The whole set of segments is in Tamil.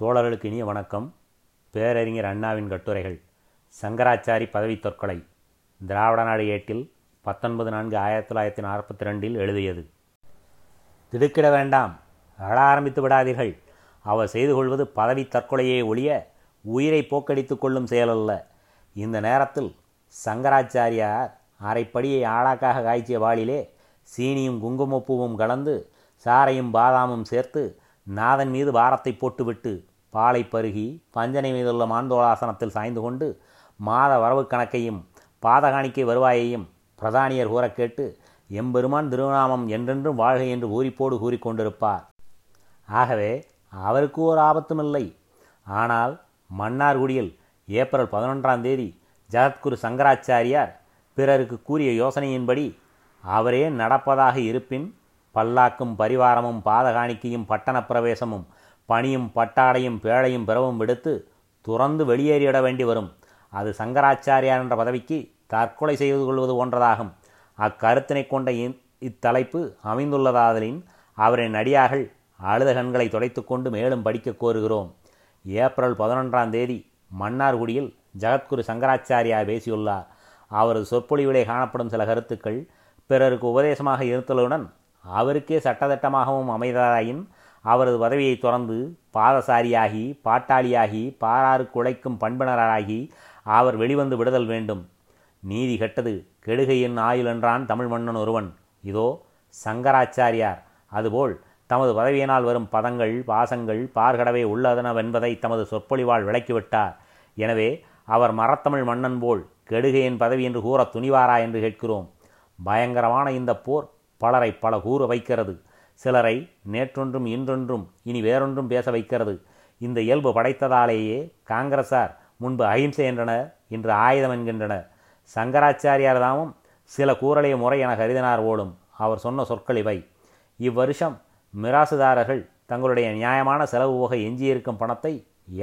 தோழர்களுக்கு இனிய வணக்கம். பேரறிஞர் அண்ணாவின் கட்டுரைகள் சங்கராச்சாரி பதவி தொற்கொலை திராவிட நாடு ஏட்டில் பத்தொன்பது நான்கு ஆயிரத்தி தொள்ளாயிரத்தி நாற்பத்தி ரெண்டில் எழுதியது. திடுக்கிட வேண்டாம் அழ ஆரம்பித்து விடாதீர்கள். அவர் செய்து கொள்வது பதவி தற்கொலையே ஒழிய உயிரை போக்கடித்துக் கொள்ளும் செயலல்ல இந்த நேரத்தில் சங்கராச்சாரியார் அரைப்படியை ஆளாக்காக காய்ச்சிய வாளிலே சீனியும் குங்குமப்பூவும் கலந்து சாரையும் பாதாமும் சேர்த்து நாதன் மீது பாரத்தை போட்டுவிட்டு பாலை பருகி பஞ்சனை மீதுள்ள மாந்தோளாசனத்தில் சாய்ந்து கொண்டு மாத வரவு கணக்கையும் பாதகாணிக்கை வருவாயையும் பிரதானியர் கூற கேட்டு எம்பெருமான் திருநாமம் என்றென்றும் வாழ்க என்று ஊறிப்போடு கூறிக்கொண்டிருப்பார் ஆகவே அவருக்கு ஒரு ஆபத்தும் இல்லை. ஆனால் மன்னார்குடியில் ஏப்ரல் பதினொன்றாம் தேதி ஜகத்குரு சங்கராச்சாரியார் பிறருக்கு கூறிய யோசனையின்படி அவரே நடப்பதாக இருப்பின் பல்லாக்கும் பரிவாரமும் பாதகாணிக்கையும் பட்டணப் பிரவேசமும் பணியும் பட்டாடையும் பேழையும் பிறவும் விடுத்து துறந்து வெளியேறிவிட வேண்டி வரும் அது சங்கராச்சாரியார் என்ற பதவிக்கு தற்கொலை செய்து கொள்வது போன்றதாகும். அக்கருத்தினை கொண்ட இத்தலைப்பு அமைந்துள்ளதாதலின் அவரின் அடியார்கள் அழுத கண்களை துடைத்து கொண்டு மேலும் படிக்க கோருகிறோம். ஏப்ரல் பதினொன்றாம் தேதி மன்னார்குடியில் ஜகத்குரு சங்கராச்சாரியார் பேசியுள்ளார். அவரது சொற்பொழிவிலே காணப்படும் சில கருத்துக்கள் பிறருக்கு உபதேசமாக இருத்தலுடன் அவருக்கே சட்டதட்டமாகவும் அமைதலாயின் அவரது பதவியை தொடர்ந்து பாதசாரியாகி பாட்டாளியாகி பாராறு குழைக்கும் பண்பினராகி அவர் வெளிவந்து விடுதல் வேண்டும். நீதி கெட்டது கெடுகையின் ஆயுள் என்றான் தமிழ் மன்னன் ஒருவன். இதோ சங்கராச்சாரியார். அதுபோல் தமது பதவியினால் வரும் பதங்கள் பாசங்கள் பார்கடவே உள்ளதனவென்பதை தமது சொற்பொழிவால் விளக்கிவிட்டார். எனவே அவர் மரத்தமிழ் மன்னன் போல் கெடுகையின் பதவி என்று கூற துணிவாரா என்று கேட்கிறோம். பயங்கரமான இந்த போர் பலரை பல கூற வைக்கிறது. சிலரை நேற்றொன்றும் இன்றொன்றும் இனி வேறொன்றும் பேச வைக்கிறது. இந்த இயல்பு படைத்ததாலேயே காங்கிரசார் முன்பு அகிம்சை என்றனர் இன்று ஆயுதம் என்கின்றனர். சங்கராச்சாரியார் தாமும் சில கூறலைய முறை என கருதினார் ஓடும் அவர் சொன்ன சொற்கள் இவை. இவ்வருஷம் மிராசுதாரர்கள் தங்களுடைய நியாயமான செலவு போக எஞ்சியிருக்கும் பணத்தை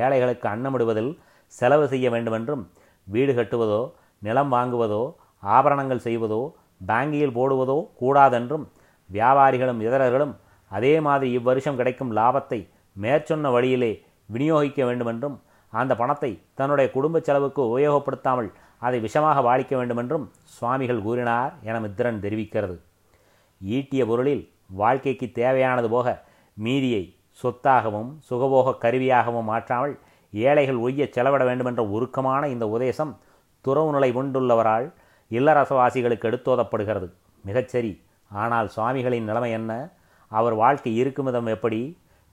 ஏழைகளுக்கு அன்னமிடுவதில் செலவு செய்ய வேண்டுமென்றும் வீடு கட்டுவதோ நிலம் வாங்குவதோ ஆபரணங்கள் செய்வதோ பேங்கியில் போடுவதோ கூடாதென்றும் வியாபாரிகளும் இதரர்களும் அதே மாதிரி இவ்வருஷம் கிடைக்கும் லாபத்தை மேற்சொன்ன வழியிலே விநியோகிக்க வேண்டுமென்றும் அந்த பணத்தை தன்னுடைய குடும்ப செலவுக்கு உபயோகப்படுத்தாமல் அதை விஷமாக வாழிக்க வேண்டுமென்றும் சுவாமிகள் கூறினார் என மித்திரன் தெரிவிக்கிறது. ஈட்டிய பொருளில் வாழ்க்கைக்கு தேவையானது போக மீதியை சொத்தாகவும் சுகபோக கருவியாகவும் மாற்றாமல் ஏழைகள் ஒய்ய செலவிட வேண்டுமென்ற உருக்கமான இந்த உதேசம் துறவு நிலை கொண்டுள்ளவரால் இல்லரசவாசிகளுக்கு எடுத்தோதப்படுகிறது. மிகச்சரி ஆனால் சுவாமிகளின் நிலைமை என்ன? அவர் வாழ்க்கை இருக்கும் விதம் எப்படி?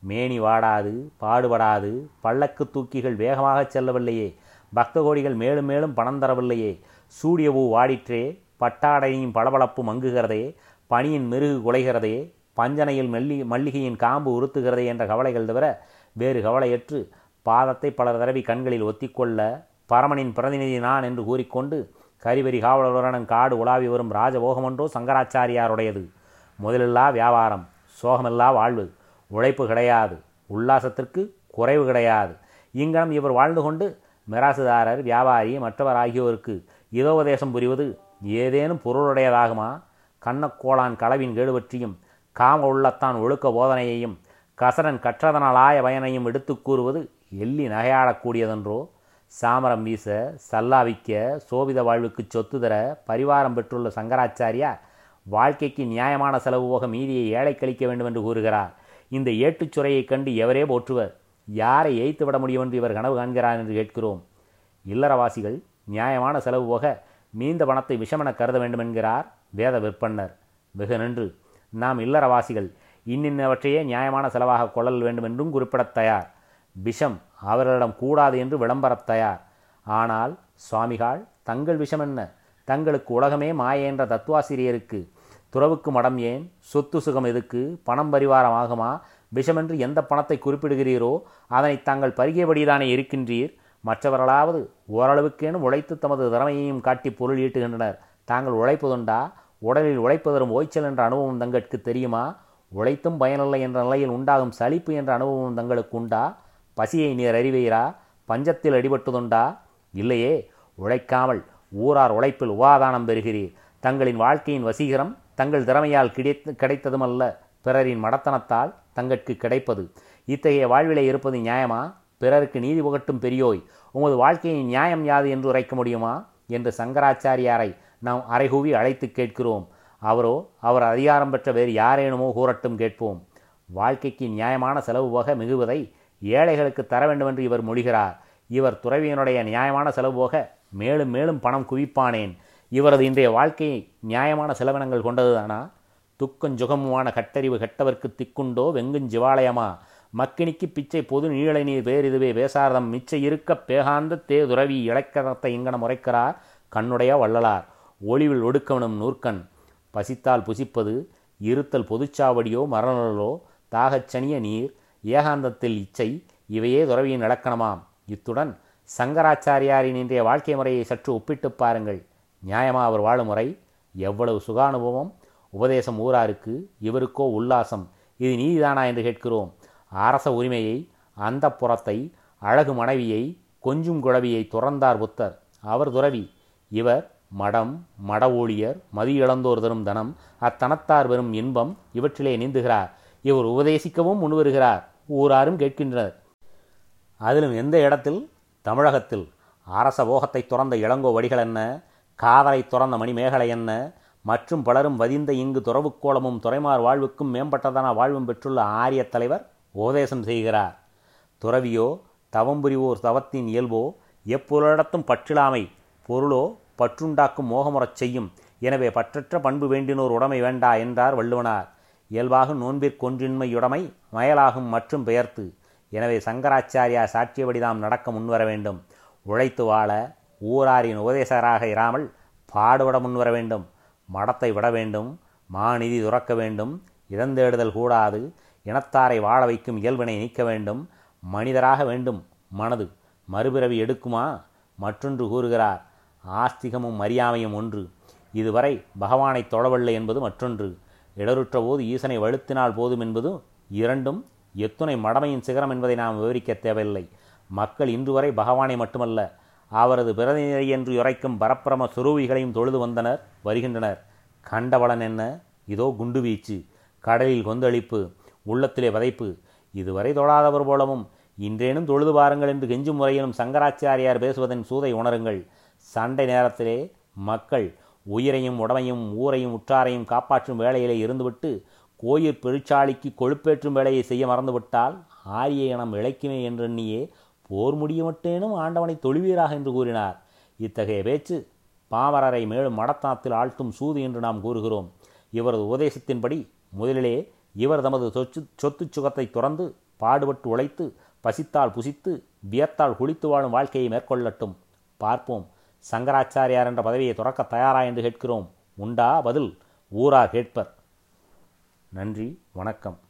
மேனி வாடாது பாடுபடாது பல்லக்கு தூக்கிகள் வேகமாக செல்லவில்லையே பக்த கோடிகள் மேலும் மேலும் பணம் தரவில்லையே சூடிய பூ வாடிற்றே பட்டாடையின் பளபளப்பு மங்குகிறதே பனியின் மெருகு குலைகிறதே பஞ்சனையில் மெல்லி மல்லிகையின் காம்பு உறுத்துகிறதே என்ற கவலைகள் தவிர வேறு கவலையற்று பாதத்தை பல தடவை கண்களில் ஒத்திக்கொள்ள பரமனின் பிரதிநிதி நான் என்று கூறிக்கொண்டு கரிவரி காவலருடன் காடு உலாவி வரும் ராஜபோகமொன்றோ சங்கராச்சாரியாருடையது. முதலில்லா வியாபாரம் சோகமில்லா வாழ்வு உழைப்பு கிடையாது உல்லாசத்திற்கு குறைவு கிடையாது. இங்கனம் இவர் வாழ்ந்து கொண்டு மிராசுதாரர் வியாபாரி மற்றவர் ஆகியோருக்கு இதோபதேசம் புரிவது ஏதேனும் பொருளுடையதாகுமா? கண்ணக்கோளான் களவின் கேடுபற்றியும் காம உள்ளத்தான் ஒழுக்க போதனையையும் கசரன் கற்றதனாலாய பயனையும் எடுத்து கூறுவது எள்ளி நகையாடக்கூடியதென்றோ சாமரம் வீச சல்லாவிக்க சோபித வாழ்வுக்கு சொத்து தர பரிவாரம் பெற்றுள்ள சங்கராச்சாரியார் வாழ்க்கைக்கு நியாயமான செலவு போக மீதியை ஏழை கழிக்க வேண்டும் என்று கூறுகிறார். இந்த ஏட்டுச்சுரையைக் கண்டு எவரே போற்றுவர்? யாரை ஏய்த்து விட முடியும் என்று இவர் கனவு காண்கிறார் என்று கேட்கிறோம். இல்லறவாசிகள் நியாயமான செலவு போக மீந்த பணத்தை விஷமென கருத வேண்டும் என்கிறார் வேத விற்பன்னர். வெகு நன்று. நாம் இல்லறவாசிகள் இன்னின்னவற்றையே நியாயமான செலவாக கொள்ளல் வேண்டும் என்றும் குறிப்பிடத் தயார். விஷம் அவர்களிடம் கூடாது என்று விளம்பரத் தயார். ஆனால் சுவாமிகள் தங்கள் விஷம் என்ன? தங்களுக்கு உலகமே மாய என்ற தத்துவாசிரியருக்கு துறவுக்கு மடம் ஏன்? சொத்து சுகம் எதுக்கு? பணம் பரிவாரம் ஆகுமா? விஷமென்று எந்த பணத்தை குறிப்பிடுகிறீரோ அதனை தாங்கள் பருகியபடிதானே இருக்கின்றீர்? மற்றவர்களாவது ஓரளவுக்கேனும் உழைத்து தமது திறமையையும் காட்டி பொருள் ஈட்டுகின்றனர். தாங்கள் உழைப்பதுண்டா? உடலில் உழைப்பதரும் ஓய்ச்சல் என்ற அனுபவம் தங்களுக்கு தெரியுமா? உழைத்தும் பயனில்லை என்ற நிலையில் உண்டாகும் சலிப்பு என்ற அனுபவம் தங்களுக்கு உண்டா பசியை நீர் அறிவீரா? பஞ்சத்தில் அடிபட்டதுண்டா? இல்லையே உழைக்காமல் ஊரார் உழைப்பில் உபாதானம் பெறுகிறீர். தங்களின் வாழ்க்கையின் வசீகரம் தங்கள் திறமையால் கிடைத்து கிடைத்ததுமல்ல பிறரின் மடத்தனத்தால் தங்கட்கு கிடைப்பது. இத்தகைய வாழ்விலே இருப்பது நியாயமா? பிறருக்கு நீதி புகட்டும் பெரியோய் உமது வாழ்க்கையின் நியாயம் யாது என்று உரைக்க முடியுமா? என்று சங்கராச்சாரியாரை நாம் அறைகூவி அழைத்து கேட்கிறோம். அவரோ அவர் அதிகாரம் பெற்ற வேறு யாரேனுமோ கூறட்டும் கேட்போம். வாழ்க்கைக்கு நியாயமான செலவு போக மிகுவதை ஏழைகளுக்கு தர வேண்டுமென்று இவர் மொழிகிறார். இவர் துறவியனுடைய நியாயமான செலவு போக மேலும் மேலும் பணம் குவிப்பானேன். இவரது இன்றைய வாழ்க்கை நியாயமான செலவினங்கள் கொண்டதுதானா துக்கம் சுகமுமான கட்டறிவு கெட்டவர்க்கு திக்குண்டோ வெங்கும் சிவாலயமா மக்கினிக்கு பிச்சை பொது நீழலை நீர் பேர் இதுவே வேசாரதம். மிச்ச இருக்க பேகாந்த தே துறவி இலக்கணத்தை இங்கன முறைக்கிறார் கண்ணுடைய வள்ளலார். ஒளிவில் ஒடுக்கவனும் நூற்கண். பசித்தால் புசிப்பது இருத்தல் பொதுச்சாவடியோ மரணலோ தாகச்சனிய நீர். ஏகாந்தத்தில் இச்சை இவையே துறவியின் இலக்கணமாம் இத்துடன் சங்கராச்சாரியாரின் இன்றைய வாழ்க்கை முறையை சற்று ஒப்பிட்டு பாருங்கள். நியாயமா அவர் வாழும் முறை எவ்வளவு சுகானுபவம் உபதேசம் ஊராருக்கு இவருக்கோ உல்லாசம் இது நீதிதானா என்று கேட்கிறோம். அரச உரிமையை அந்த புறத்தை அழகு மனைவியை கொஞ்சும் குழவியை துறந்தார் புத்தர். அவர் துறவி இவர் மடம் மட ஊழியர் மதி இழந்தோர் தரும் தனம் அத்தனத்தார் வரும் இன்பம் இவற்றிலே நீந்துகிறார். இவர் உபதேசிக்கவும் முன்வருகிறார். ஊராரும் கேட்கின்றனர். அதிலும் எந்த இடத்தில்? தமிழகத்தில். அரச போகத்தை துறந்த இளங்கோ வடிகள் என்ன? காதலை துறந்த மணிமேகலை என்ன? மற்றும் பலரும் வதிந்த இங்கு துறவுக்கோளமும் துறைமார் வாழ்வுக்கும் மேம்பட்டதான வாழ்வும் பெற்றுள்ள ஆரிய தலைவர் உபதேசம் செய்கிறார். துறவியோ தவம்புரிவோர் தவத்தின் இயல்போ எப்பொருளிடத்தும் பற்றிலாமை பொருளோ பற்றுண்டாக்கும் மோகமுறச் செய்யும். எனவே பற்றற்ற பண்பு வேண்டினோர் உடைமை வேண்டா என்றார் வள்ளுவனார். இயல்பாகும் நோன்பிற்கொன்றின்மையுடைமை மயலாகும் மற்றும் பெயர்த்து. எனவே சங்கராச்சாரியா சாட்சியபடிதாம் நடக்க முன்வர வேண்டும். உழைத்து வாழ ஊராரின் உபதேசராக இராமல் பாடுபட முன்வர வேண்டும். மடத்தை விட வேண்டும். மாநிதி துறக்க வேண்டும். இறந்தேடுதல் கூடாது. இனத்தாரை வாழ வைக்கும் இயல்பினை நீக்க வேண்டும். மனிதராக வேண்டும். மனது மறுபிறவி எடுக்குமா? மற்றொன்று கூறுகிறார். ஆஸ்திகமும் அறியாமையும் ஒன்று. இதுவரை பகவானை தொழவில்லை என்பது மற்றொன்று. இடருற்ற போது ஈசனை வழுத்தினால் போதும் என்பது இரண்டும் எத்துணை மடமையின் சிகரம் என்பதை நாம் விவரிக்க தேவையில்லை. மக்கள் இன்று வரை பகவானை மட்டுமல்ல அவரது பிரதிநிதி என்று உரைக்கும் பரப்பிரம சுரூவிகளையும் தொழுது வந்தனர் வருகின்றனர். கண்டவளன் என்ன? இதோ குண்டு வீச்சு கடலில் கொந்தளிப்பு உள்ளத்திலே வதைப்பு. இதுவரை தொழாதவர் போலவும் இன்றேனும் தொழுது பாருங்கள் என்று கெஞ்சும் முறையிலும் சங்கராச்சாரியார் பேசுவதன் சூதை உணருங்கள். சண்டை நேரத்திலே மக்கள் உயிரையும் உடமையும் ஊரையும் உற்றாரையும் காப்பாற்றும் வேலையிலே இருந்துவிட்டு கோயிற் பெருச்சாளிக்கு கொழுப்பேற்றும் வேலையை செய்ய மறந்துவிட்டால் ஆரிய இனம் இழைக்குமே என்றெண்ணியே போர் முடியமட்டேனும் ஆண்டவனை தொழுவீராக என்று கூறினார். இத்தகைய பேச்சு பாமரரை மேலும் மடத்தாத்தில் ஆழ்த்தும் சூது என்று நாம் கூறுகிறோம். இவரது உபதேசத்தின்படி முதலிலே இவர் தமது சொத்து சொத்து சுகத்தை துறந்து பாடுபட்டு உழைத்து பசித்தால் புசித்து வியத்தால் குளித்து வாழும் வாழ்க்கையை மேற்கொள்ளட்டும். பார்ப்போம். சங்கராச்சாரியார் என்ற பதவியை துறக்க தயாரா என்று கேட்கிறோம். உண்டா? பதில் ஊரார் கேட்பர். நன்றி வணக்கம்.